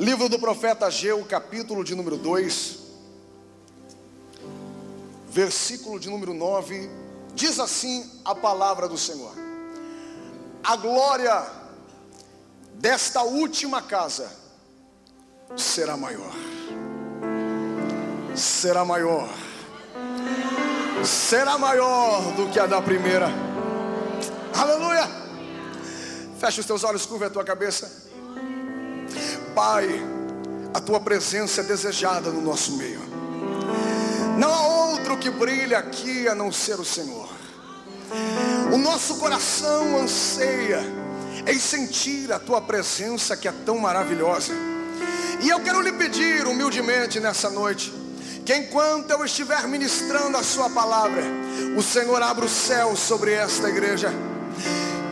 Livro do profeta Ageu, capítulo de número 2, versículo de número 9, diz assim a palavra do Senhor: A glória desta última casa será maior, será maior, será maior do que a da primeira. Aleluia! Fecha os teus olhos, curva a tua cabeça. Pai, a tua presença é desejada no nosso meio. Não há outro que brilhe aqui a não ser o Senhor. O nosso coração anseia em sentir a tua presença que é tão maravilhosa. E eu quero lhe pedir humildemente nessa noite, que enquanto eu estiver ministrando a sua palavra, o Senhor abra o céu sobre esta igreja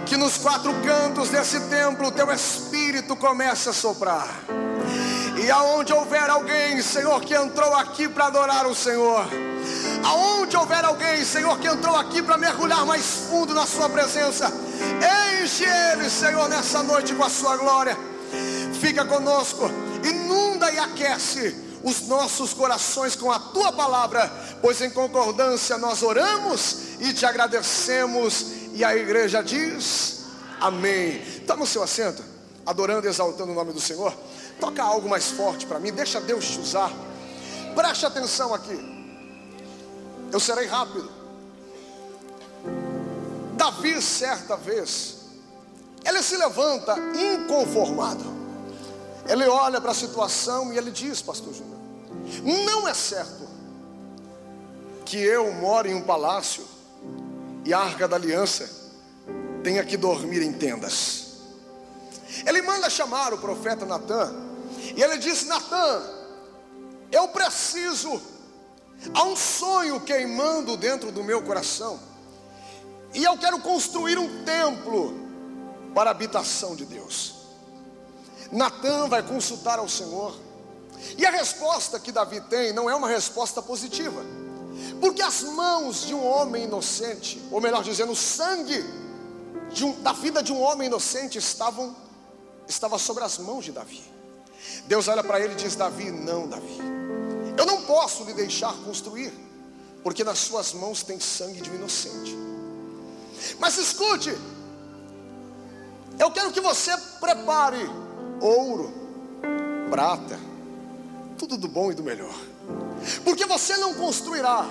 que nos quatro cantos desse templo teu espírito comece a soprar. E aonde houver alguém, Senhor, que entrou aqui para adorar o Senhor, aonde houver alguém, Senhor, que entrou aqui para mergulhar mais fundo na Sua presença, enche ele, Senhor, nessa noite com a Sua glória. Fica conosco, inunda e aquece os nossos corações com a Tua palavra, pois em concordância nós oramos e te agradecemos e a igreja diz: Amém. Está no seu assento, adorando e exaltando o nome do Senhor. Toca algo mais forte para mim, deixa Deus te usar. Preste atenção aqui. Eu serei rápido. Davi, certa vez, ele se levanta inconformado. Ele olha para a situação e ele diz, Pastor Júnior: Não é certo que eu moro em um palácio e a arca da aliança tenha que dormir em tendas. Ele manda chamar o profeta Natan, e ele diz: Natan, eu preciso, há um sonho queimando dentro do meu coração, e eu quero construir um templo para a habitação de Deus. Natan vai consultar ao Senhor, e a resposta que Davi tem não é uma resposta positiva. Porque as mãos de um homem inocente, ou melhor dizendo, o sangue um, da vida de um homem inocente estavam estava sobre as mãos de Davi. Deus olha para ele e diz: Davi, não, Davi, eu não posso lhe deixar construir, porque nas suas mãos tem sangue de um inocente. Mas escute, eu quero que você prepare ouro, prata, tudo do bom e do melhor. Porque você não construirá,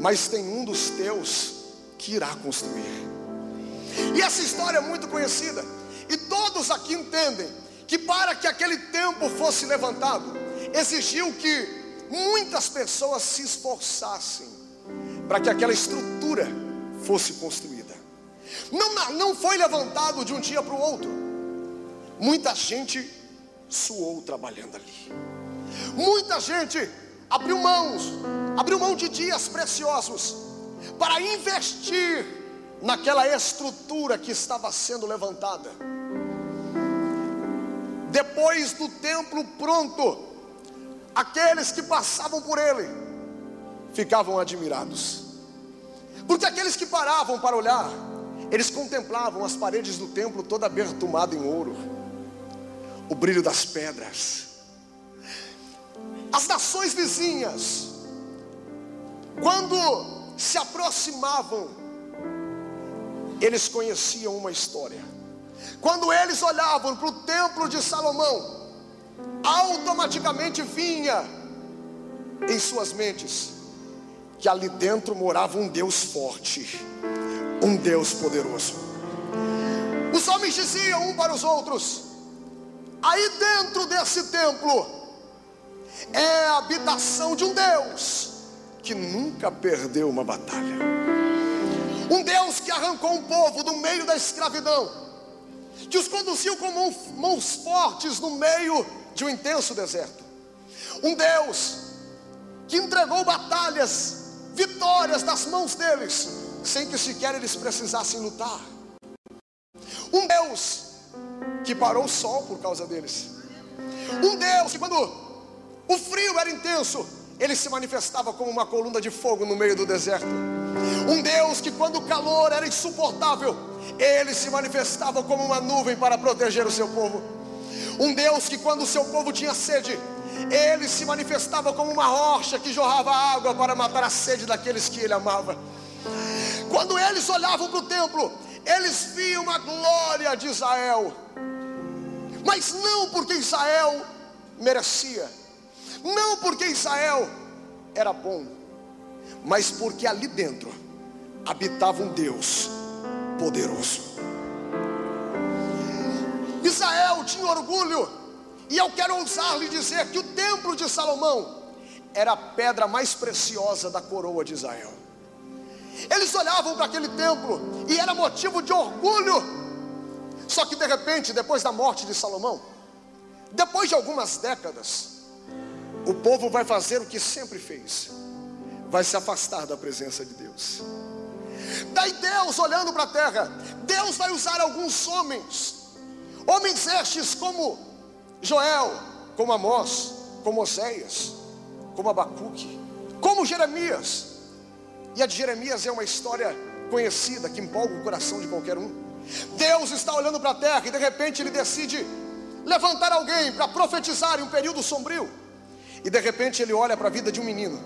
mas tem um dos teus que irá construir. E essa história é muito conhecida, e todos aqui entendem que para que aquele templo fosse levantado, exigiu que muitas pessoas se esforçassem para que aquela estrutura fosse construída. Não, não foi levantado de um dia para o outro. Muita gente suou trabalhando ali. Muita gente abriu mãos, abriu mão de dias preciosos para investir naquela estrutura que estava sendo levantada. Depois do templo pronto, aqueles que passavam por ele ficavam admirados, porque aqueles que paravam para olhar, eles contemplavam as paredes do templo toda abertumada em ouro, o brilho das pedras, as nações vizinhas, quando se aproximavam, eles conheciam uma história. Quando eles olhavam para o templo de Salomão, automaticamente vinha em suas mentes que ali dentro morava um Deus forte, um Deus poderoso. Os homens diziam um para os outros: aí dentro desse templo, é a habitação de um Deus que nunca perdeu uma batalha. Um Deus que arrancou um povo do meio da escravidão, que os conduziu com mãos fortes no meio de um intenso deserto. Um Deus que entregou batalhas, vitórias nas mãos deles, sem que sequer eles precisassem lutar. Um Deus que parou o sol por causa deles. Um Deus que quando o frio era intenso, ele se manifestava como uma coluna de fogo no meio do deserto. Um Deus que, quando o calor era insuportável, ele se manifestava como uma nuvem para proteger o seu povo. Um Deus que, quando o seu povo tinha sede, ele se manifestava como uma rocha que jorrava água para matar a sede daqueles que ele amava. Quando eles olhavam para o templo, eles viam a glória de Israel, mas não porque Israel merecia, não porque Israel era bom, mas porque ali dentro habitava um Deus poderoso. Israel tinha orgulho, e eu quero ousar lhe dizer que o templo de Salomão era a pedra mais preciosa da coroa de Israel. Eles olhavam para aquele templo e era motivo de orgulho. Só que de repente, depois da morte de Salomão, depois de algumas décadas, o povo vai fazer o que sempre fez: vai se afastar da presença de Deus. Daí Deus olhando para a terra, Deus vai usar alguns homens, homens estes como Joel, como Amós, como Oséias, como Abacuque, como Jeremias. E a de Jeremias é uma história conhecida que empolga o coração de qualquer um. Deus está olhando para a terra e de repente ele decide levantar alguém para profetizar em um período sombrio. E de repente ele olha para a vida de um menino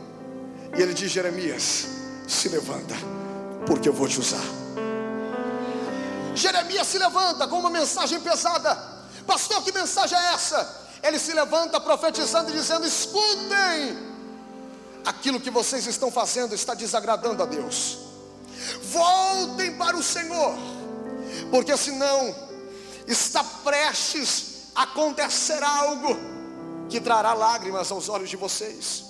e ele diz: Jeremias, se levanta, porque eu vou te usar. Jeremias se levanta com uma mensagem pesada. Pastor, que mensagem é essa? Ele se levanta profetizando e dizendo: Escutem, aquilo que vocês estão fazendo está desagradando a Deus. Voltem para o Senhor, porque senão está prestes a acontecer algo que trará lágrimas aos olhos de vocês.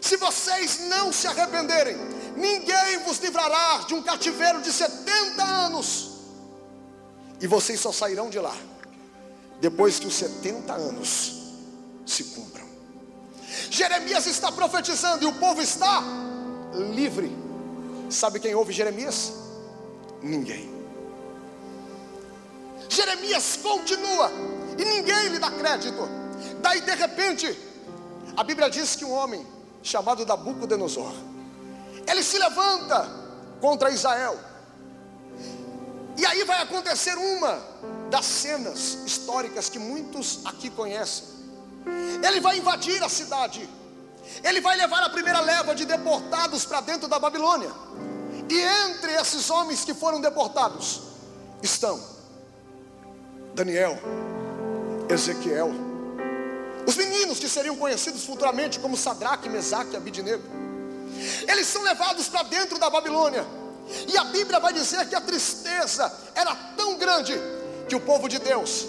Se vocês não se arrependerem, ninguém vos livrará de um cativeiro de 70 anos, e vocês só sairão de lá depois que os 70 anos se cumpram. Jeremias está profetizando e o povo está livre. Sabe quem ouve Jeremias? Ninguém. Jeremias continua e ninguém lhe dá crédito. Daí de repente, a Bíblia diz que um homem chamado Nabucodonosor, ele se levanta contra Israel. E aí vai acontecer uma das cenas históricas que muitos aqui conhecem. Ele vai invadir a cidade. Ele vai levar a primeira leva de deportados para dentro da Babilônia. E entre esses homens que foram deportados estão Daniel, Ezequiel, os meninos que seriam conhecidos futuramente como Sadraque, Mesaque e Abidinego. Eles são levados para dentro da Babilônia. E a Bíblia vai dizer que a tristeza era tão grande que o povo de Deus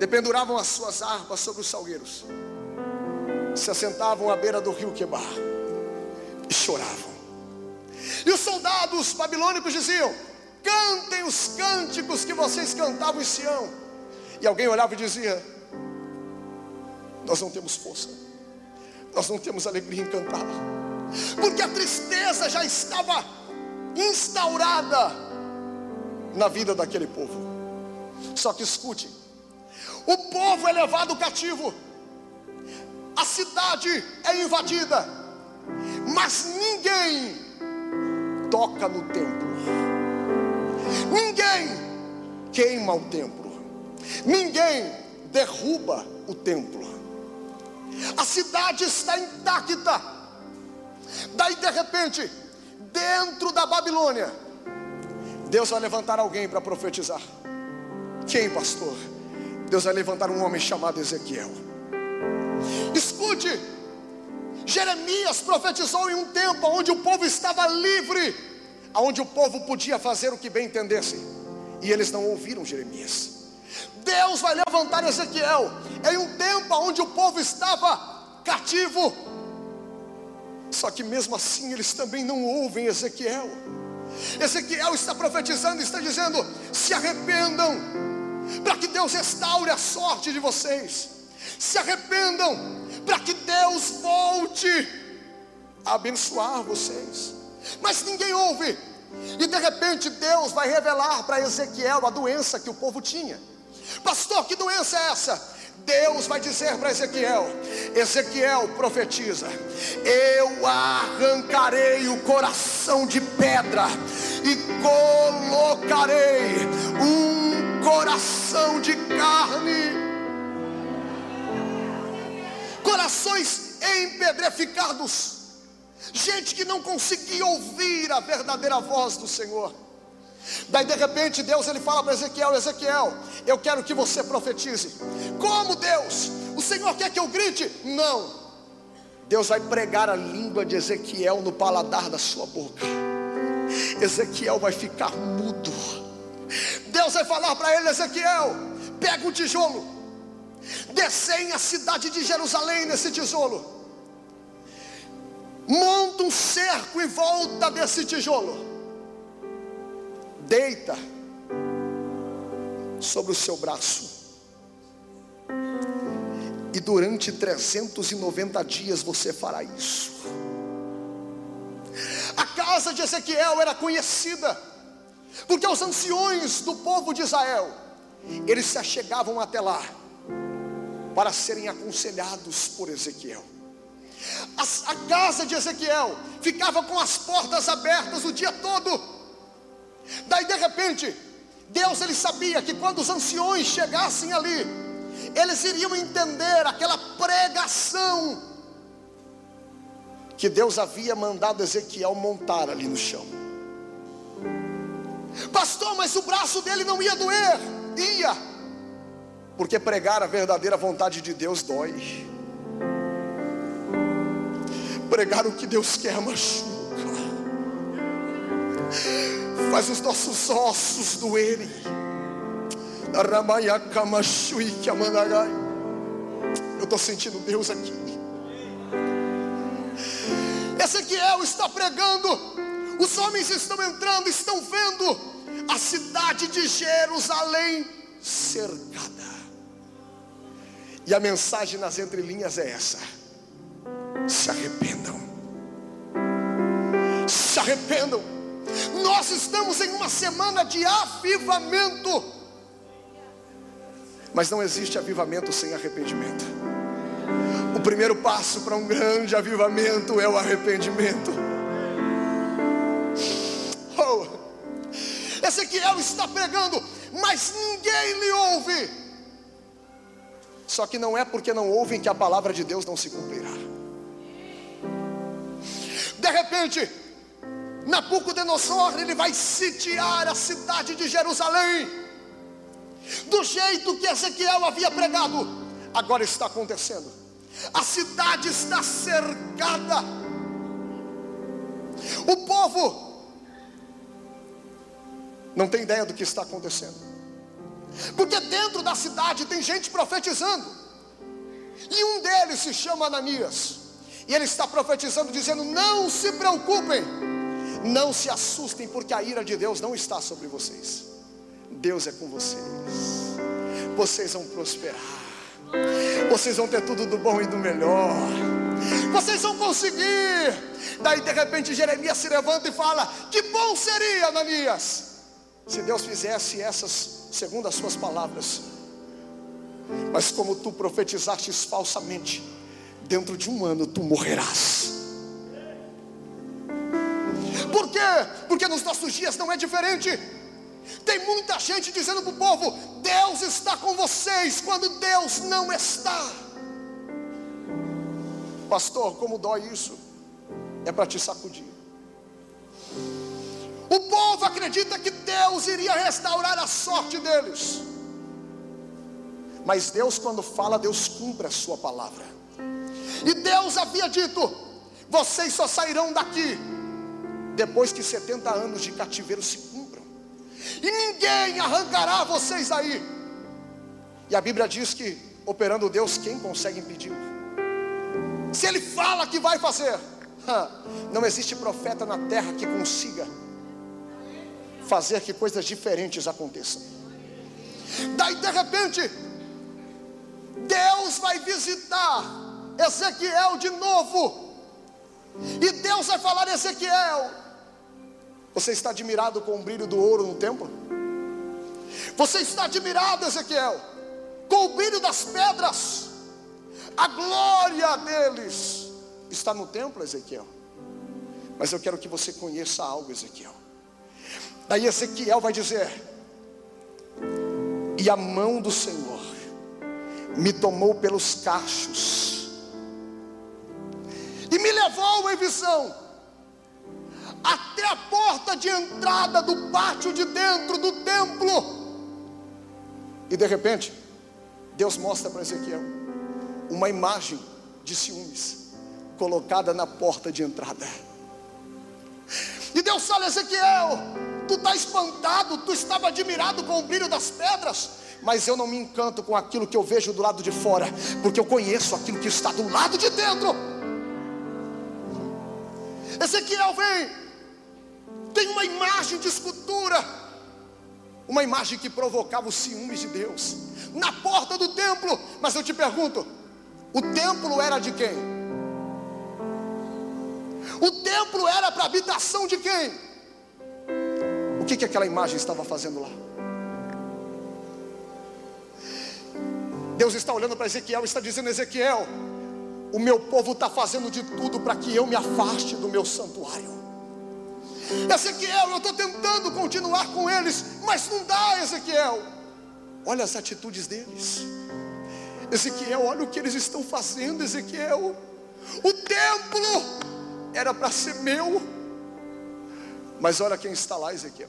dependuravam as suas harpas sobre os salgueiros, se assentavam à beira do rio Quebar e choravam. E os soldados babilônicos diziam: Cantem os cânticos que vocês cantavam em Sião. E alguém olhava e dizia: Nós não temos força, nós não temos alegria em cantar, porque a tristeza já estava instaurada na vida daquele povo. Só que escute: o povo é levado cativo, a cidade é invadida, mas ninguém toca no templo, queima o templo, ninguém derruba o templo, a cidade está intacta. Daí de repente, dentro da Babilônia, Deus vai levantar alguém para profetizar. Quem, pastor? Deus vai levantar um homem chamado Ezequiel. Escute, Jeremias profetizou em um tempo onde o povo estava livre, onde o povo podia fazer o que bem entendesse, e eles não ouviram Jeremias. Deus vai levantar Ezequiel em um tempo onde o povo estava cativo, só que mesmo assim eles também não ouvem Ezequiel. Ezequiel está profetizando, está dizendo: se arrependam, para que Deus restaure a sorte de vocês. Se arrependam, para que Deus volte a abençoar vocês. Mas ninguém ouve. E de repente Deus vai revelar para Ezequiel a doença que o povo tinha. Pastor, que doença é essa? Deus vai dizer para Ezequiel: Ezequiel profetiza, eu arrancarei o coração de pedra e colocarei um coração de carne. Corações empedreficados gente que não conseguia ouvir a verdadeira voz do Senhor. Daí de repente Deus ele fala para Ezequiel: Ezequiel, eu quero que você profetize. Como Deus? O Senhor quer que eu grite? Não. Deus vai pregar a língua de Ezequiel no paladar da sua boca. Ezequiel vai ficar mudo. Deus vai falar para ele: Ezequiel, pega o tijolo, desenha a cidade de Jerusalém nesse tijolo, monta um cerco em volta desse tijolo deita sobre o seu braço. E durante 390 dias você fará isso. A casa de Ezequiel era conhecida, porque os anciões do povo de Israel, eles se achegavam até lá, para serem aconselhados por Ezequiel. A, a casa de Ezequiel ficava com as portas abertas o dia todo Daí de repente, Deus ele sabia que quando os anciões chegassem ali, eles iriam entender aquela pregação que Deus havia mandado Ezequiel montar ali no chão. Pastor, mas o braço dele não ia doer? Ia, porque pregar a verdadeira vontade de Deus dói. Pregar o que Deus quer machuca faz os nossos ossos doerem. Eu estou sentindo Deus aqui. Ezequiel está pregando, os homens estão entrando, estão vendo a cidade de Jerusalém cercada. E a mensagem nas entrelinhas é essa: se arrependam, se arrependam. Nós estamos em uma semana de avivamento. Mas não existe avivamento sem arrependimento. O primeiro passo para um grande avivamento é o arrependimento. Oh. Ezequiel está pregando, mas ninguém lhe ouve. Só que não é porque não ouvem que a palavra de Deus não se cumprirá. De repente, Nabucodonosor ele vai sitiar a cidade de Jerusalém, do jeito que Ezequiel havia pregado, agora está acontecendo. A cidade está cercada. O povo não tem ideia do que está acontecendo, porque dentro da cidade tem gente profetizando, e um deles se chama Ananias, e ele está profetizando, dizendo: Não se preocupem não se assustem, porque a ira de Deus não está sobre vocês. Deus é com vocês. Vocês vão prosperar. Vocês vão ter tudo do bom e do melhor. Vocês vão conseguir. Daí de repente Jeremias se levanta e fala: Que bom seria, Ananias, se Deus fizesse essas segundo as suas palavras. Mas como tu profetizaste falsamente, dentro de um ano tu morrerás. Por quê? Porque nos nossos dias não é diferente. Tem muita gente dizendo para o povo: Deus está com vocês, quando Deus não está. Pastor, como dói isso? É para te sacudir. O povo acredita que Deus iria restaurar a sorte deles. Mas Deus, quando fala, Deus cumpre a sua palavra. E Deus havia dito: vocês só sairão daqui depois que 70 anos de cativeiro se cumpram, e ninguém arrancará vocês aí. E a Bíblia diz que, operando Deus, quem consegue impedir? Se Ele fala que vai fazer, não existe profeta na terra que consiga fazer que coisas diferentes aconteçam. Daí de repente, Deus vai visitar Ezequiel de novo. E Deus vai falar: Ezequiel, você está admirado com o brilho do ouro no templo? Você está admirado, Ezequiel, com o brilho das pedras? A glória deles está no templo, Ezequiel. Mas eu quero que você conheça algo, Ezequiel. Daí Ezequiel vai dizer: E a mão do Senhor me tomou pelos cachos levou em visão até a porta de entrada do pátio de dentro do templo. E de repente, Deus mostra para Ezequiel uma imagem de ciúmes colocada na porta de entrada. E Deus fala: Ezequiel, tu está espantado, tu estava admirado com o brilho das pedras, mas eu não me encanto com aquilo que eu vejo do lado de fora, porque eu conheço aquilo que está do lado de dentro. Ezequiel vem, tem uma imagem de escultura, uma imagem que provocava os ciúmes de Deus, na porta do templo. Mas eu te pergunto: o templo era de quem? O templo era para habitação de quem? O que, que aquela imagem estava fazendo lá? Deus está olhando para Ezequiel e está dizendo: Ezequiel, o meu povo está fazendo de tudo para que eu me afaste do meu santuário. Ezequiel, eu estou tentando continuar com eles, mas não dá, Ezequiel. Olha as atitudes deles. Ezequiel, olha o que eles estão fazendo, Ezequiel. O templo era para ser meu. Mas olha quem está lá, Ezequiel.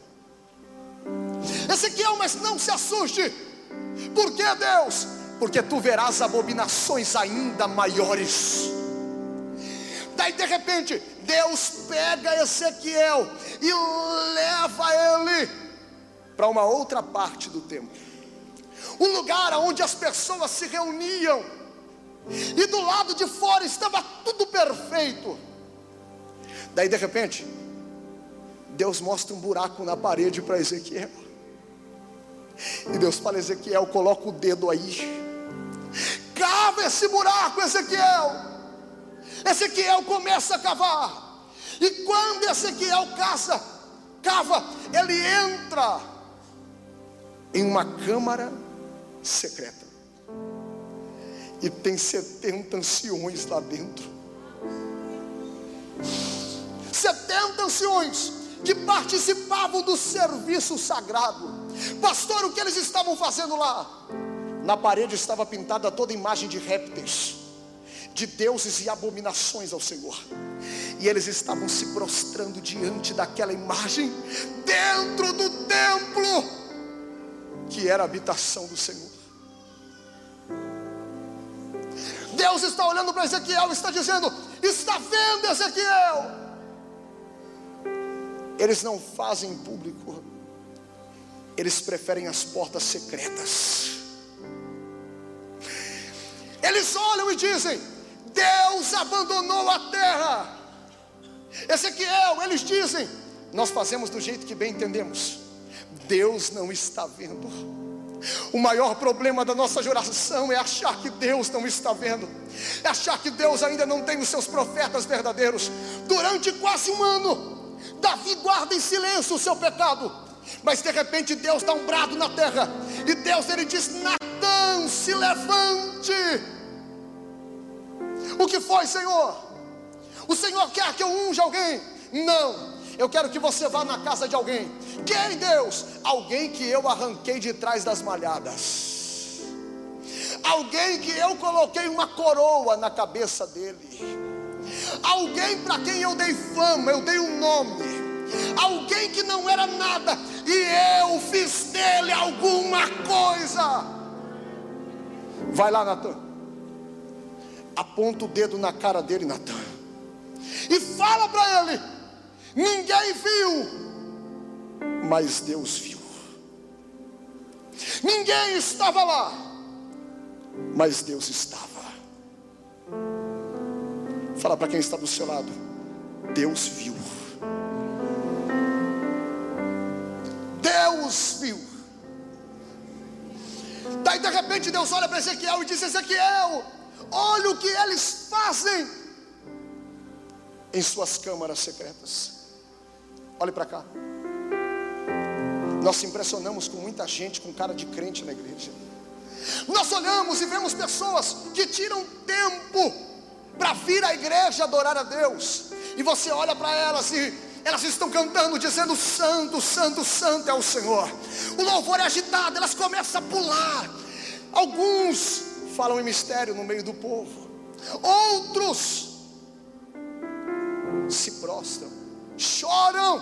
Ezequiel, mas não se assuste. Por que Deus? Porque tu verás abominações ainda maiores. Daí de repente, Deus pega Ezequiel e leva ele para uma outra parte do templo. Um lugar onde as pessoas se reuniam. E do lado de fora estava tudo perfeito. Daí de repente, Deus mostra um buraco na parede para Ezequiel. E Deus fala: Ezequiel, coloca o dedo aí. Cava esse buraco, Ezequiel. Ezequiel começa a cavar. E quando Ezequiel caça, cava, ele entra em uma câmara secreta. E tem 70 anciões lá dentro. 70 anciões que participavam do serviço sagrado. Pastor, o que eles estavam fazendo lá? Na parede estava pintada toda imagem de répteis, de deuses e abominações ao Senhor. E eles estavam se prostrando diante daquela imagem, dentro do templo, que era a habitação do Senhor. Deus está olhando para Ezequiel e está dizendo: Está vendo, Ezequiel? Eles não fazem em público, eles preferem as portas secretas. Eles olham e dizem: Deus abandonou a terra. Ezequiel, eles dizem: Nós fazemos do jeito que bem entendemos. Deus não está vendo. O maior problema da nossa geração é achar que Deus não está vendo, é achar que Deus ainda não tem os seus profetas verdadeiros. Durante quase um ano, Davi guarda em silêncio o seu pecado. Mas de repente Deus dá um brado na terra. E Deus ele diz: Natan, se levante. O que foi, Senhor? O Senhor quer que eu unja alguém? Não. Eu quero que você vá na casa de alguém. Quem, Deus? Alguém que eu arranquei de trás das malhadas. Alguém que eu coloquei uma coroa na cabeça dele alguém para quem eu dei fama, eu dei um nome, alguém que não era nada, e eu fiz dele alguma coisa. Vai lá, Natan, aponta o dedo na cara dele, Natan, e fala para ele: ninguém viu, mas Deus viu. Ninguém estava lá, mas Deus estava. Fala para quem está do seu lado. Deus viu. Deus viu. Daí de repente Deus olha para Ezequiel e diz: Ezequiel, olha o que eles fazem em suas câmaras secretas. Olhe para cá. Nós se impressionamos com muita gente com cara de crente na igreja. Nós olhamos e vemos pessoas que tiram tempo para vir à igreja adorar a Deus. E você olha para elas e elas estão cantando, dizendo: Santo, Santo, Santo é o Senhor. O louvor é agitado, elas começam a pular. Alguns falam em mistério no meio do povo, outros se prostram, choram,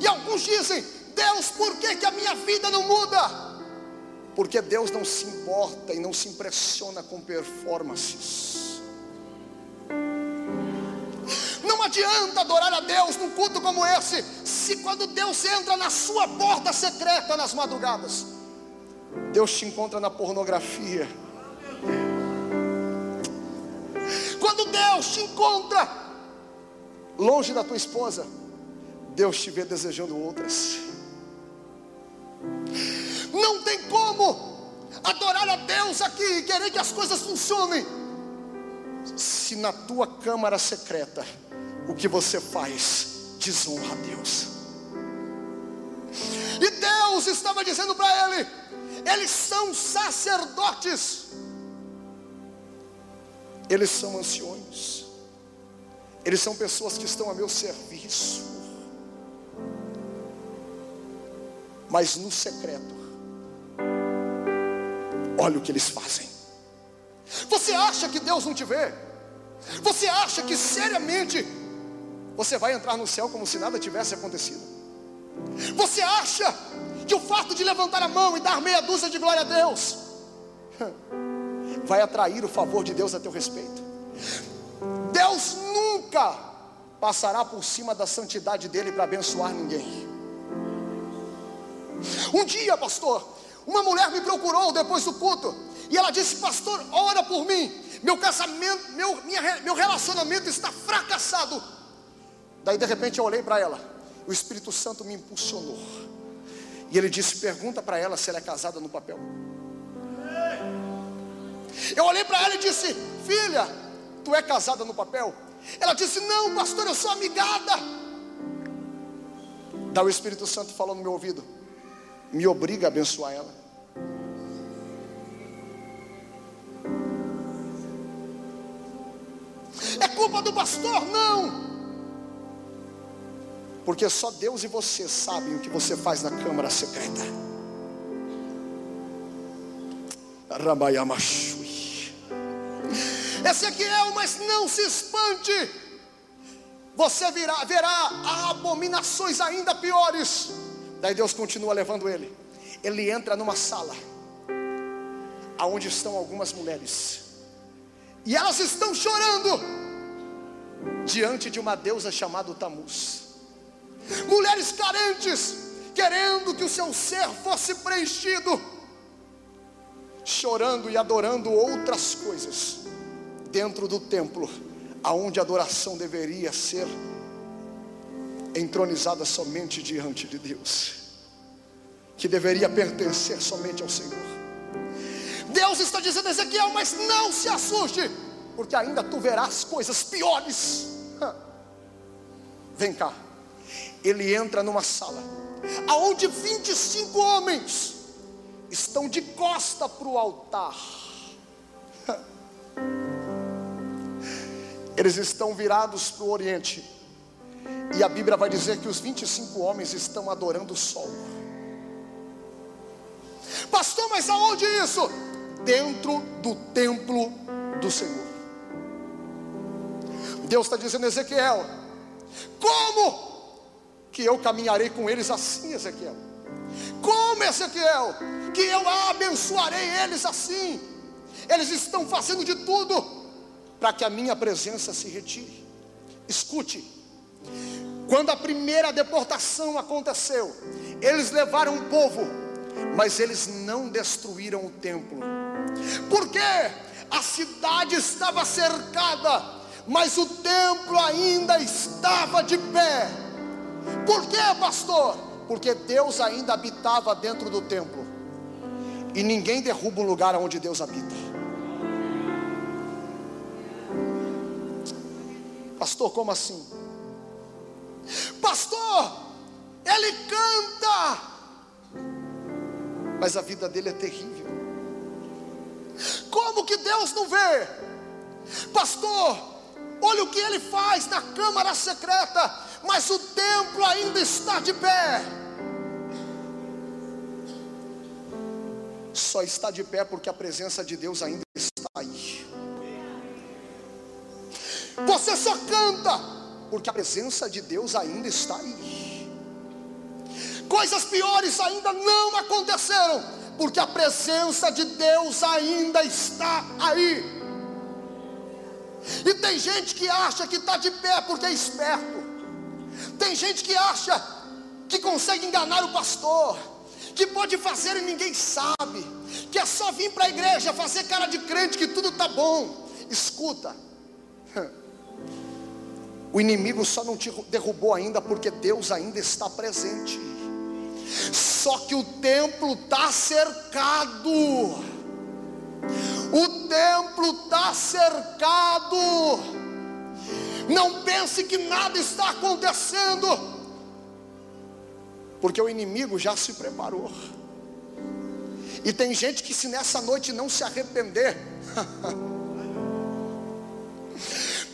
e alguns dizem: Deus, por que, que a minha vida não muda? Porque Deus não se importa e não se impressiona com performances. Não adianta adorar a Deus num culto como esse, se quando Deus entra na sua porta secreta nas madrugadas, Deus te encontra na pornografia. Quando Deus te encontra longe da tua esposa, Deus te vê desejando outras. Não tem como adorar a Deus aqui e querer que as coisas funcionem, se na tua câmara secreta o que você faz desonra a Deus. E Deus estava dizendo para ele: eles são sacerdotes, eles são anciões, eles são pessoas que estão a meu serviço, mas no secreto, olha o que eles fazem. Você acha que Deus não te vê? Você acha que seriamente você vai entrar no céu como se nada tivesse acontecido? Você acha que o fato de levantar a mão e dar meia dúzia de glória a Deus vai atrair o favor de Deus a teu respeito? Deus nunca passará por cima da santidade dele para abençoar ninguém. Um dia, pastor, uma mulher me procurou depois do culto e ela disse: Pastor, ora por mim. Meu casamento, meu, minha, meu relacionamento está fracassado. Daí de repente eu olhei para ela, o Espírito Santo me impulsionou. E ele disse: Pergunta para ela se ela é casada no papel. Eu olhei para ela e disse: Filha, tu é casada no papel? Ela disse: Não, pastor, eu sou amigada. Daí o Espírito Santo falou no meu ouvido: Me obriga a abençoar ela. É culpa do pastor? Não. Porque só Deus e você sabem o que você faz na câmara secreta. Ramayamachui. Ezequiel, mas não se espante. Você virá, verá abominações ainda piores. Daí Deus continua levando ele. Ele entra numa sala, aonde estão algumas mulheres, e elas estão chorando diante de uma deusa chamada Tamuz mulheres carentes, querendo que o seu ser fosse preenchido, chorando e adorando outras coisas dentro do templo, aonde a adoração deveria ser entronizada somente diante de Deus, que deveria pertencer somente ao Senhor. Deus está dizendo a Ezequiel, mas não se assuste, porque ainda tu verás coisas piores. Vem cá ele entra numa sala, aonde 25 homens estão de costa para o altar. Eles estão virados para o oriente. E a Bíblia vai dizer que os 25 homens estão adorando o sol. Pastor, mas aonde isso? Dentro do templo do Senhor. Deus está dizendo, Ezequiel, como que eu caminharei com eles assim, Ezequiel. Como, Ezequiel? Que eu abençoarei eles assim. Eles estão fazendo de tudo para que a minha presença se retire. Escute, quando a primeira deportação aconteceu, eles levaram o povo, mas eles não destruíram o templo. Porque a cidade estava cercada, mas o templo ainda estava de pé. Por que, pastor? Porque Deus ainda habitava dentro do templo. E ninguém derruba um lugar onde Deus habita. Pastor, como assim? Pastor, ele canta, mas a vida dele é terrível. Como que Deus não vê? Pastor, olha o que ele faz na câmara secreta mas o templo ainda está de pé. Só está de pé porque a presença de Deus ainda está aí. Você só canta, porque a presença de Deus ainda está aí. Coisas piores ainda não aconteceram, porque a presença de Deus ainda está aí. E tem gente que acha que está de pé porque é esperto. Tem gente que acha que consegue enganar o pastor, que pode fazer e ninguém sabe, que é só vir para a igreja fazer cara de crente que tudo está bom. Escuta, o inimigo só não te derrubou ainda porque Deus ainda está presente. Só que o templo está cercado. O templo está cercado. Não pense que nada está acontecendo, porque o inimigo já se preparou. E tem gente que, se nessa noite não se arrepender,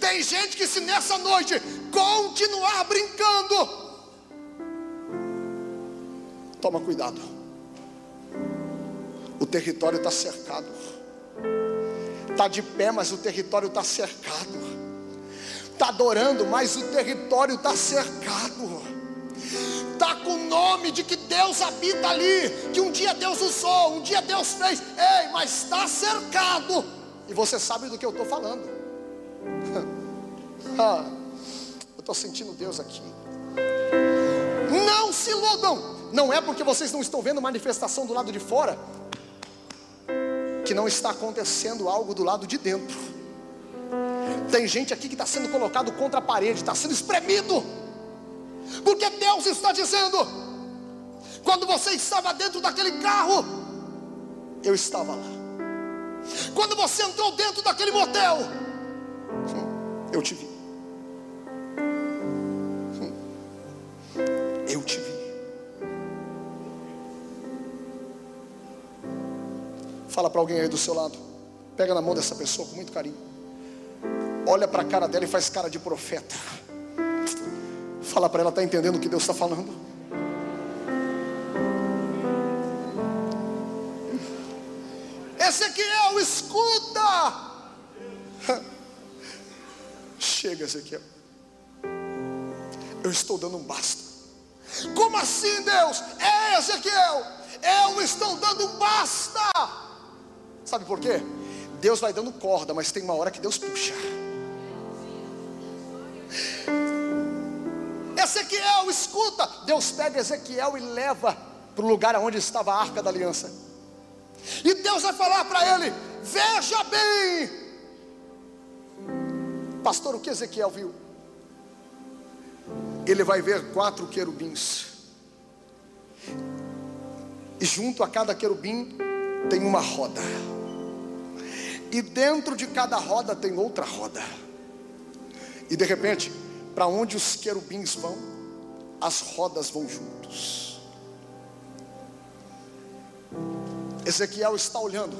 tem gente que, se nessa noite continuar brincando, toma cuidado, o território está cercado, está de pé, mas o território está cercado, está adorando, mas o território está cercado. Está com o nome de que Deus habita ali, que um dia Deus usou, um dia Deus fez, ei, mas está cercado, e você sabe do que eu estou falando. ah, eu estou sentindo Deus aqui. Não se iludam, não é porque vocês não estão vendo manifestação do lado de fora, que não está acontecendo algo do lado de dentro. Tem gente aqui que está sendo colocado contra a parede, está sendo espremido porque Deus está dizendo: quando você estava dentro daquele carro, eu estava lá. Quando você entrou dentro daquele motel, eu te vi. Fala para alguém aí do seu lado. Pega na mão dessa pessoa com muito carinho. Olha para a cara dela e faz cara de profeta. Fala para ela, está entendendo o que Deus está falando? Ezequiel, escuta! Chega, Ezequiel. Eu estou dando um basta. Como assim, Deus? É, Ezequiel, eu estou dando um basta. Sabe por quê? Deus vai dando corda, mas tem uma hora que Deus puxa. Ezequiel, escuta. Deus pega Ezequiel e leva para o lugar onde estava a arca da aliança. E Deus vai falar para ele: Veja bem, pastor, o que Ezequiel viu? Ele vai ver quatro querubins, e junto a cada querubim tem uma roda, e dentro de cada roda tem outra roda, e de repente para onde os querubins vão, as rodas vão juntos. Ezequiel está olhando,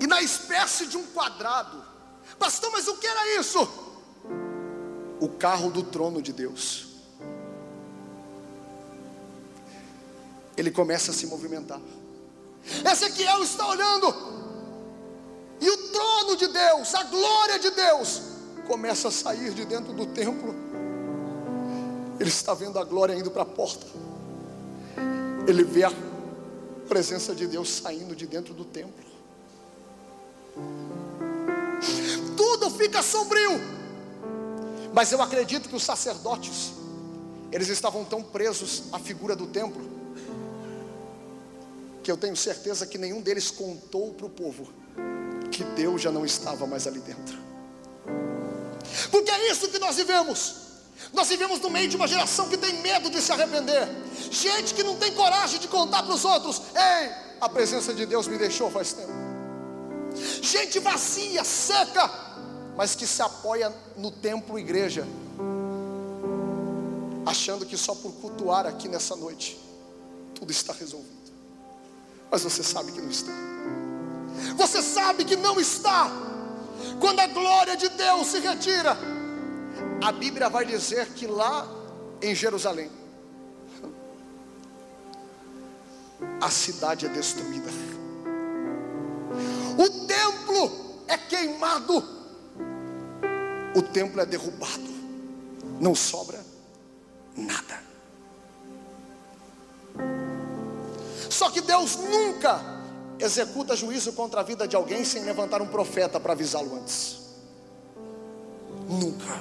e na espécie de um quadrado, pastor, mas o que era isso? O carro do trono de Deus. Ele começa a se movimentar. Ezequiel está olhando, e o trono de Deus, a glória de Deus, começa a sair de dentro do templo. Ele está vendo a glória indo para a porta. Ele vê a presença de Deus saindo de dentro do templo. Tudo fica sombrio. Mas eu acredito que os sacerdotes, eles estavam tão presos à figura do templo, que eu tenho certeza que nenhum deles contou para o povo que Deus já não estava mais ali dentro. Porque é isso que nós vivemos. Nós vivemos no meio de uma geração que tem medo de se arrepender. Gente que não tem coragem de contar para os outros: Ei, a presença de Deus me deixou faz tempo. Gente vazia, seca, mas que se apoia no templo igreja, achando que só por cultuar aqui nessa noite tudo está resolvido. Mas você sabe que não está. Você sabe que não está. Quando a glória de Deus se retira, a Bíblia vai dizer que lá em Jerusalém, a cidade é destruída, o templo é queimado, o templo é derrubado, não sobra nada. Só que Deus nunca executa juízo contra a vida de alguém sem levantar um profeta para avisá-lo antes. Nunca.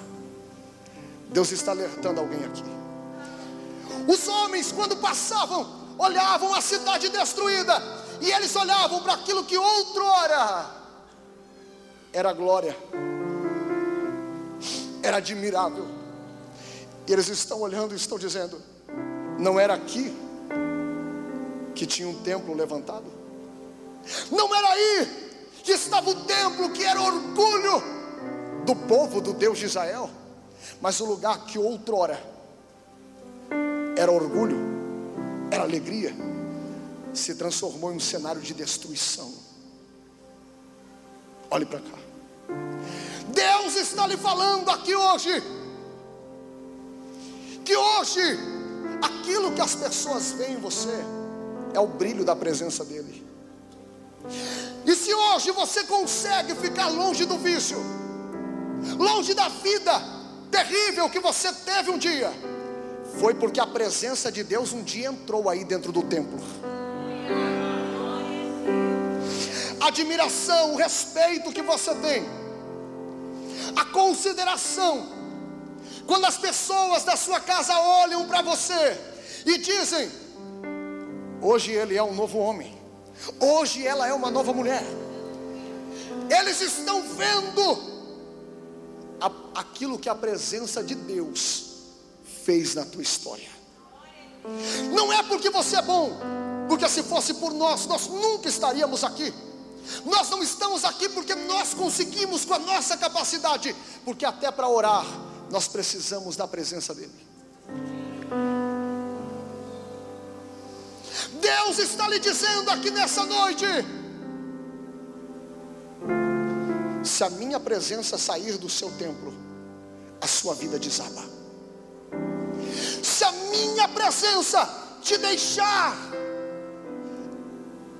Deus está alertando alguém aqui. Os homens, quando passavam, olhavam a cidade destruída, e eles olhavam para aquilo que outrora era glória, era admirável. E eles estão olhando e estão dizendo: não era aqui que tinha um templo levantado? Não era aí que estava o templo que era orgulho do povo do Deus de Israel, mas o lugar que outrora era orgulho, era alegria, se transformou em um cenário de destruição. Olhe para cá. Deus está lhe falando aqui hoje, que hoje, aquilo que as pessoas veem em você, é o brilho da presença dEle. E se hoje você consegue ficar longe do vício, longe da vida terrível que você teve um dia, foi porque a presença de Deus um dia entrou aí dentro do templo. A admiração, o respeito que você tem, a consideração, quando as pessoas da sua casa olham para você e dizem: hoje ele é um novo homem, hoje ela é uma nova mulher, eles estão vendo aquilo que a presença de Deus fez na tua história. Não é porque você é bom, porque se fosse por nós, nós nunca estaríamos aqui. Nós não estamos aqui porque nós conseguimos com a nossa capacidade, porque até para orar nós precisamos da presença dEle. Deus está lhe dizendo aqui nessa noite: se a minha presença sair do seu templo, a sua vida desaba. Se a minha presença te deixar,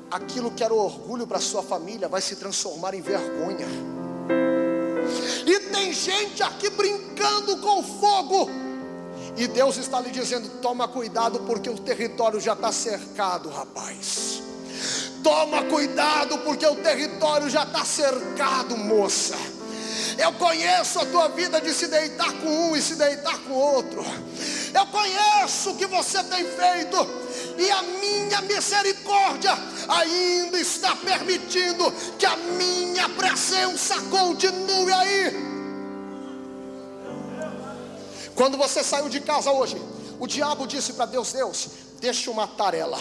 aquilo que era orgulho para sua família vai se transformar em vergonha. E tem gente aqui brincando com fogo. E Deus está lhe dizendo: toma cuidado, porque o território já está cercado, rapaz. Toma cuidado, porque o território já está cercado, moça. Eu conheço a tua vida de se deitar com um e se deitar com outro. Eu conheço o que você tem feito, e a minha misericórdia ainda está permitindo que a minha presença continue aí. Quando você saiu de casa hoje, o diabo disse para Deus: Deus, deixa eu matar ela.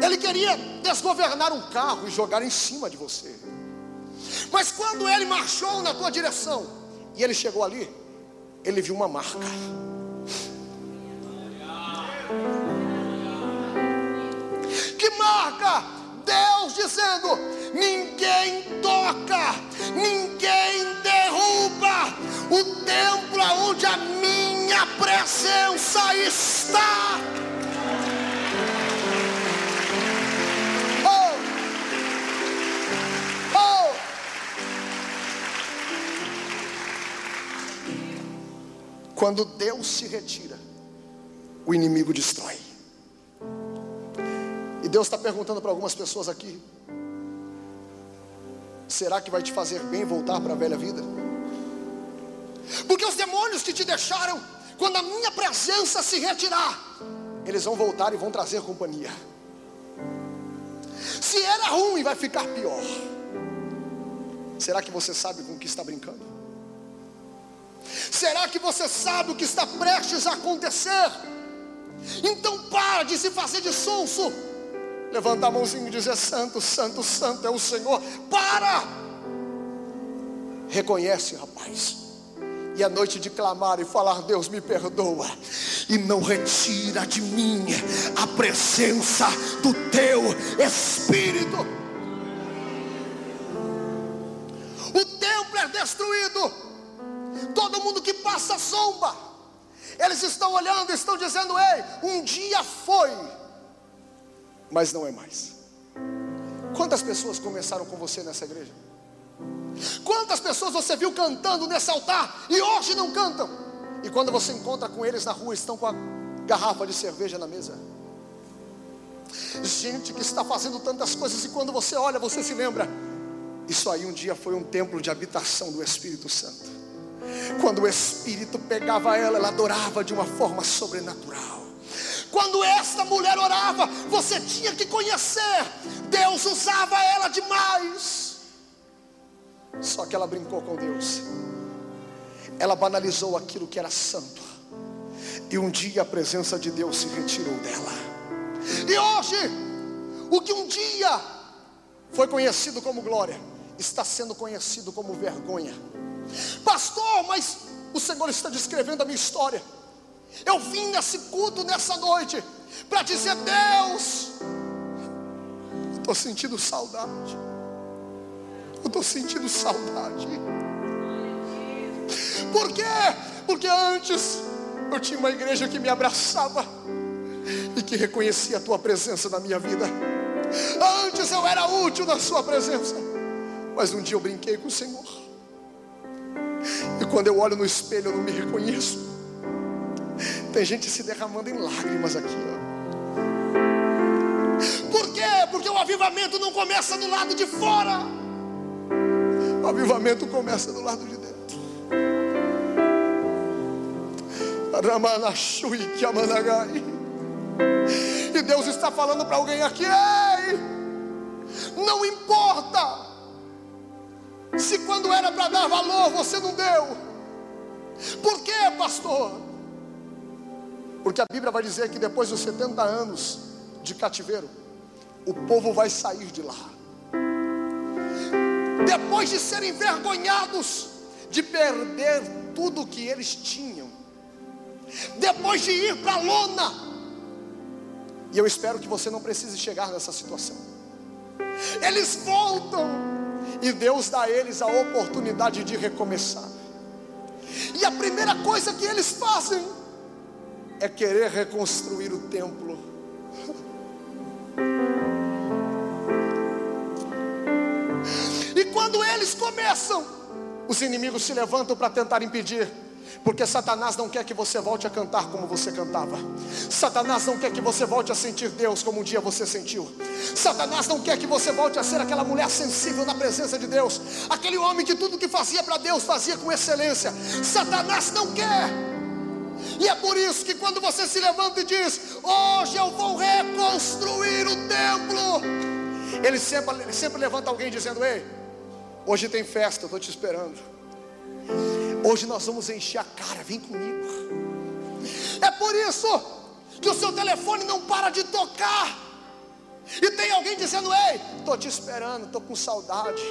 Ele queria desgovernar um carro e jogar em cima de você. Mas quando ele marchou na tua direção e ele chegou ali, ele viu uma marca. Que marca? Dizendo: ninguém toca, ninguém derruba o templo onde a minha presença está. Quando Deus se retira, o inimigo destrói. E Deus está perguntando para algumas pessoas aqui: será que vai te fazer bem voltar para a velha vida? Porque os demônios que te deixaram, quando a minha presença se retirar, eles vão voltar e vão trazer companhia. Se era ruim, vai ficar pior. Será que você sabe com o que está brincando? Será que você sabe o que está prestes a acontecer? Então para de se fazer de sonso. Levanta a mãozinha e dizer: Santo, Santo, Santo é o Senhor. Para! Reconhece, rapaz. E a noite de clamar e falar: Deus me perdoa. E não retira de mim a presença do teu Espírito. O templo é destruído Todo mundo que passa zomba. Eles estão olhando, estão dizendo: Ei, um dia foi, mas não é mais. Quantas pessoas começaram com você nessa igreja? Quantas pessoas você viu cantando nesse altar e hoje não cantam? E quando você encontra com eles na rua, estão com a garrafa de cerveja na mesa. Gente que está fazendo tantas coisas e quando você olha, você se lembra. Isso aí um dia foi um templo de habitação do Espírito Santo. Quando o Espírito pegava ela, ela adorava de uma forma sobrenatural. Quando esta mulher orava, você tinha que conhecer. Deus usava ela demais. Só que ela brincou com Deus. Ela banalizou aquilo que era santo. E um dia a presença de Deus se retirou dela. E hoje, o que um dia foi conhecido como glória, está sendo conhecido como vergonha. Pastor, mas o Senhor está descrevendo a minha história. Eu vim nesse culto nessa noite para dizer: Deus, estou sentindo saudade. Eu estou sentindo saudade. Por quê? Porque antes eu tinha uma igreja que me abraçava e que reconhecia a tua presença na minha vida. Antes eu era útil na sua presença, mas um dia eu brinquei com o Senhor. E quando eu olho no espelho eu não me reconheço. Tem gente se derramando em lágrimas aqui, ó. Por quê? Porque o avivamento não começa do lado de fora. O avivamento começa do lado de dentro. E Deus está falando para alguém aqui: ei, não importa se quando era para dar valor você não deu. Por quê, pastor? Porque a Bíblia vai dizer que depois dos 70 anos de cativeiro, o povo vai sair de lá. Depois de serem envergonhados, de perder tudo que eles tinham, depois de ir para a lona, e eu espero que você não precise chegar nessa situação. Eles voltam, e Deus dá a eles a oportunidade de recomeçar. E a primeira coisa que eles fazem é querer reconstruir o templo. E quando eles começam, os inimigos se levantam para tentar impedir. Porque Satanás não quer que você volte a cantar como você cantava. Satanás não quer que você volte a sentir Deus como um dia você sentiu. Satanás não quer que você volte a ser aquela mulher sensível na presença de Deus. Aquele homem que tudo que fazia para Deus fazia com excelência. Satanás não quer. E é por isso que quando você se levanta e diz: Hoje eu vou reconstruir o templo. Ele sempre, ele sempre levanta alguém dizendo: Ei, hoje tem festa, estou te esperando. Hoje nós vamos encher a cara, vem comigo. É por isso que o seu telefone não para de tocar. E tem alguém dizendo: Ei, estou te esperando, estou com saudade.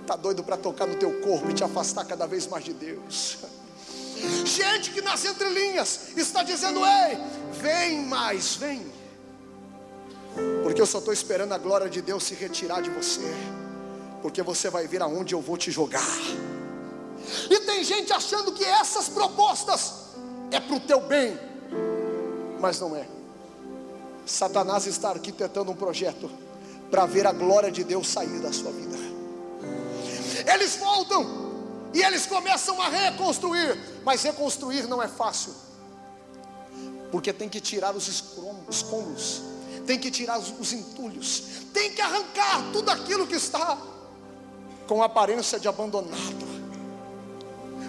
Está doido para tocar no teu corpo e te afastar cada vez mais de Deus. Gente que nas entrelinhas está dizendo: Ei, vem mais, vem. Porque eu só estou esperando a glória de Deus se retirar de você. Porque você vai ver aonde eu vou te jogar. E tem gente achando que essas propostas é para o teu bem, mas não é. Satanás está arquitetando um projeto para ver a glória de Deus sair da sua vida. Eles voltam e eles começam a reconstruir, mas reconstruir não é fácil, porque tem que tirar os escombros, tem que tirar os entulhos, tem que arrancar tudo aquilo que está com aparência de abandonado.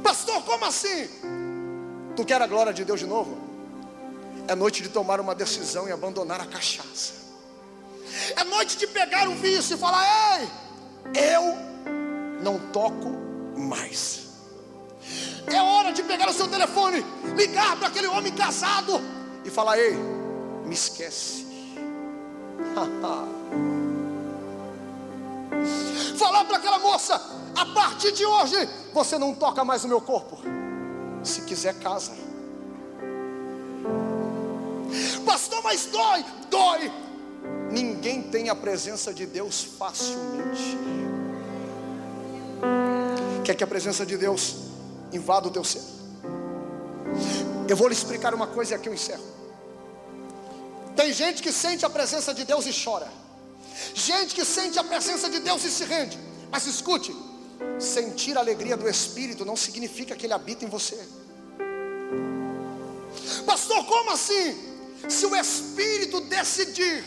Pastor, como assim? Tu quer a glória de Deus de novo? É noite de tomar uma decisão e abandonar a cachaça. É noite de pegar o vício e falar: Ei, eu não toco mais. É hora de pegar o seu telefone, ligar para aquele homem casado e falar: Ei, me esquece. falar para aquela moça: a partir de hoje, você não toca mais no meu corpo. Se quiser, casa. Pastor, mas dói, dói. Ninguém tem a presença de Deus facilmente. Quer que a presença de Deus invada o teu ser? Eu vou lhe explicar uma coisa e aqui eu encerro. Tem gente que sente a presença de Deus e chora. Gente que sente a presença de Deus e se rende. Mas escute: sentir a alegria do Espírito não significa que ele habita em você. Pastor, como assim? Se o Espírito decidir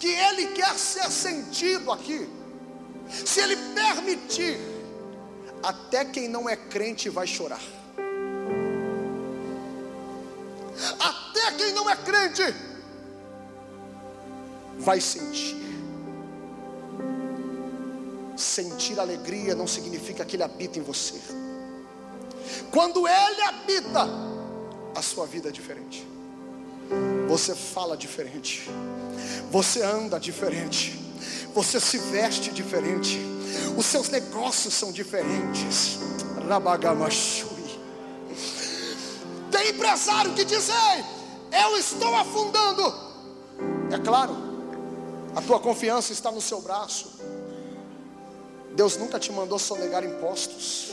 que ele quer ser sentido aqui, se ele permitir, até quem não é crente vai chorar. Até quem não é crente vai sentir. Sentir alegria não significa que ele habita em você. Quando ele habita, a sua vida é diferente. Você fala diferente. Você anda diferente. Você se veste diferente. Os seus negócios são diferentes. Rabagamachui. Tem empresário que diz: Ei, eu estou afundando. É claro, a tua confiança está no seu braço. Deus nunca te mandou sonegar impostos.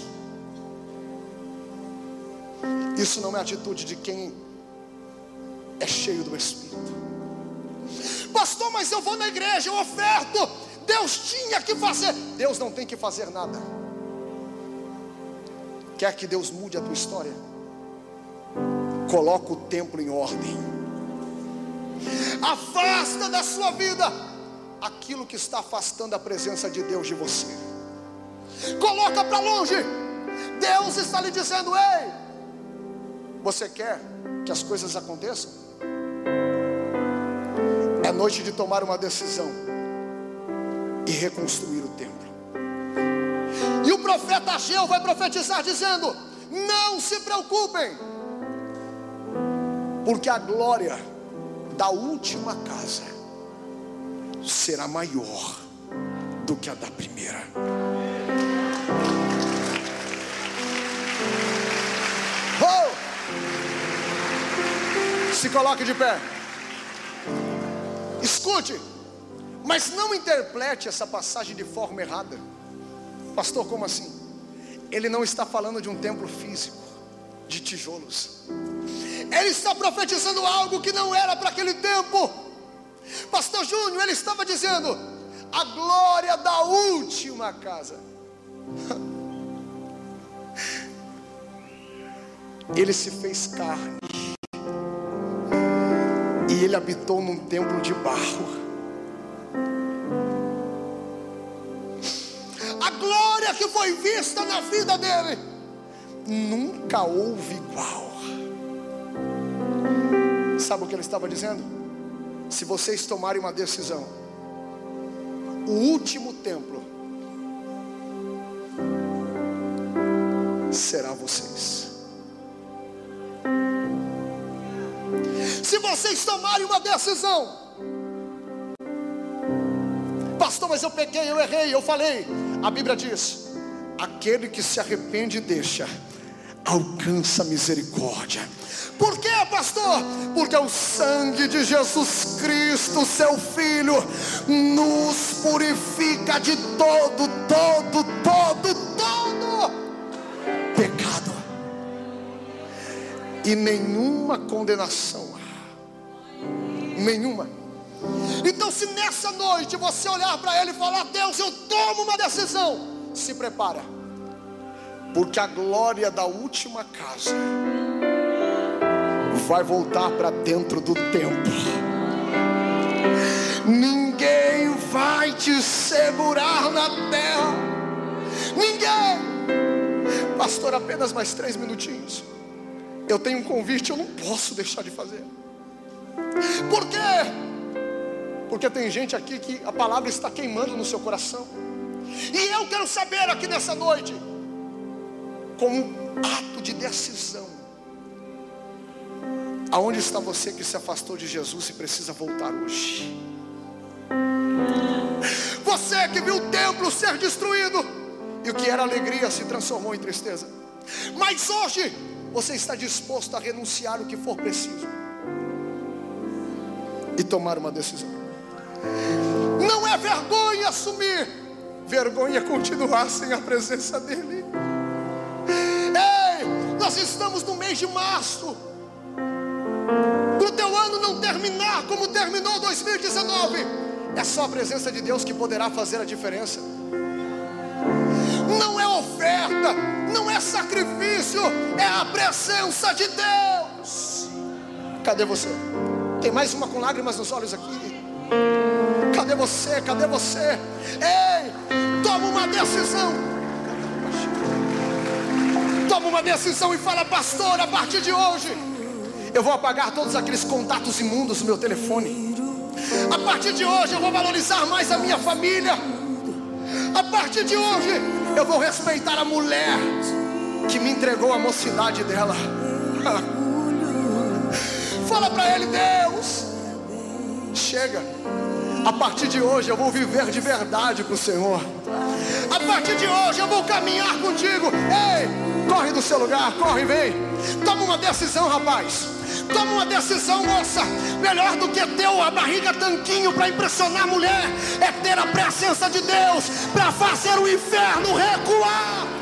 Isso não é atitude de quem é cheio do Espírito. Pastor, mas eu vou na igreja, eu oferto. Deus tinha que fazer. Deus não tem que fazer nada. Quer que Deus mude a tua história? Coloca o templo em ordem. Afasta da sua vida aquilo que está afastando a presença de Deus de você. Coloca para longe. Deus está lhe dizendo: Ei, você quer que as coisas aconteçam? É noite de tomar uma decisão e reconstruir o templo. E o profeta Ageu vai profetizar dizendo: Não se preocupem, porque a glória da última casa será maior do que a da primeira. Oh! Se coloque de pé. Escute, mas não interprete essa passagem de forma errada. Pastor, como assim? Ele não está falando de um templo físico, de tijolos. Ele está profetizando algo que não era para aquele tempo. Pastor Júnior, ele estava dizendo: a glória da última casa. Ele se fez carne e ele habitou num templo de barro. Glória que foi vista na vida dele nunca houve igual. Sabe o que ele estava dizendo? Se vocês tomarem uma decisão, o último templo será vocês. Se vocês tomarem uma decisão, pastor, mas eu peguei, eu errei, eu falei. A Bíblia diz: aquele que se arrepende e deixa, alcança misericórdia. Por quê, pastor? Porque o sangue de Jesus Cristo, seu Filho, nos purifica de todo, todo, todo, todo pecado e nenhuma condenação nenhuma. Então, se nessa noite você olhar para Ele e falar: Deus, eu tomo uma decisão, se prepara, porque a glória da última casa vai voltar para dentro do templo. Ninguém vai te segurar na terra. Ninguém. Pastor, apenas mais três minutinhos. Eu tenho um convite, eu não posso deixar de fazer. Por quê? Porque tem gente aqui que a palavra está queimando no seu coração. E eu quero saber aqui nessa noite, como um ato de decisão, aonde está você que se afastou de Jesus e precisa voltar hoje? Você que viu o templo ser destruído e o que era alegria se transformou em tristeza. Mas hoje você está disposto a renunciar o que for preciso e tomar uma decisão. Não é vergonha assumir, vergonha continuar sem a presença dEle. Ei, nós estamos no mês de março. Para o teu ano não terminar como terminou 2019, é só a presença de Deus que poderá fazer a diferença. não é oferta, não é sacrifício, é a presença de Deus. Cadê você? Tem mais uma com lágrimas nos olhos aqui. Cadê você? Cadê você? Ei, toma uma decisão. Toma uma decisão e fala, pastor, a partir de hoje, eu vou apagar todos aqueles contatos imundos no meu telefone. A partir de hoje, eu vou valorizar mais a minha família. A partir de hoje, eu vou respeitar a mulher que me entregou a mocidade dela. Fala para ele, Deus, chega. A partir de hoje eu vou viver de verdade com o Senhor. A partir de hoje eu vou caminhar contigo. Ei, corre do seu lugar, corre, vem. Toma uma decisão, rapaz. Toma uma decisão, moça. Melhor do que ter a barriga tanquinho para impressionar a mulher é ter a presença de Deus para fazer o inferno recuar.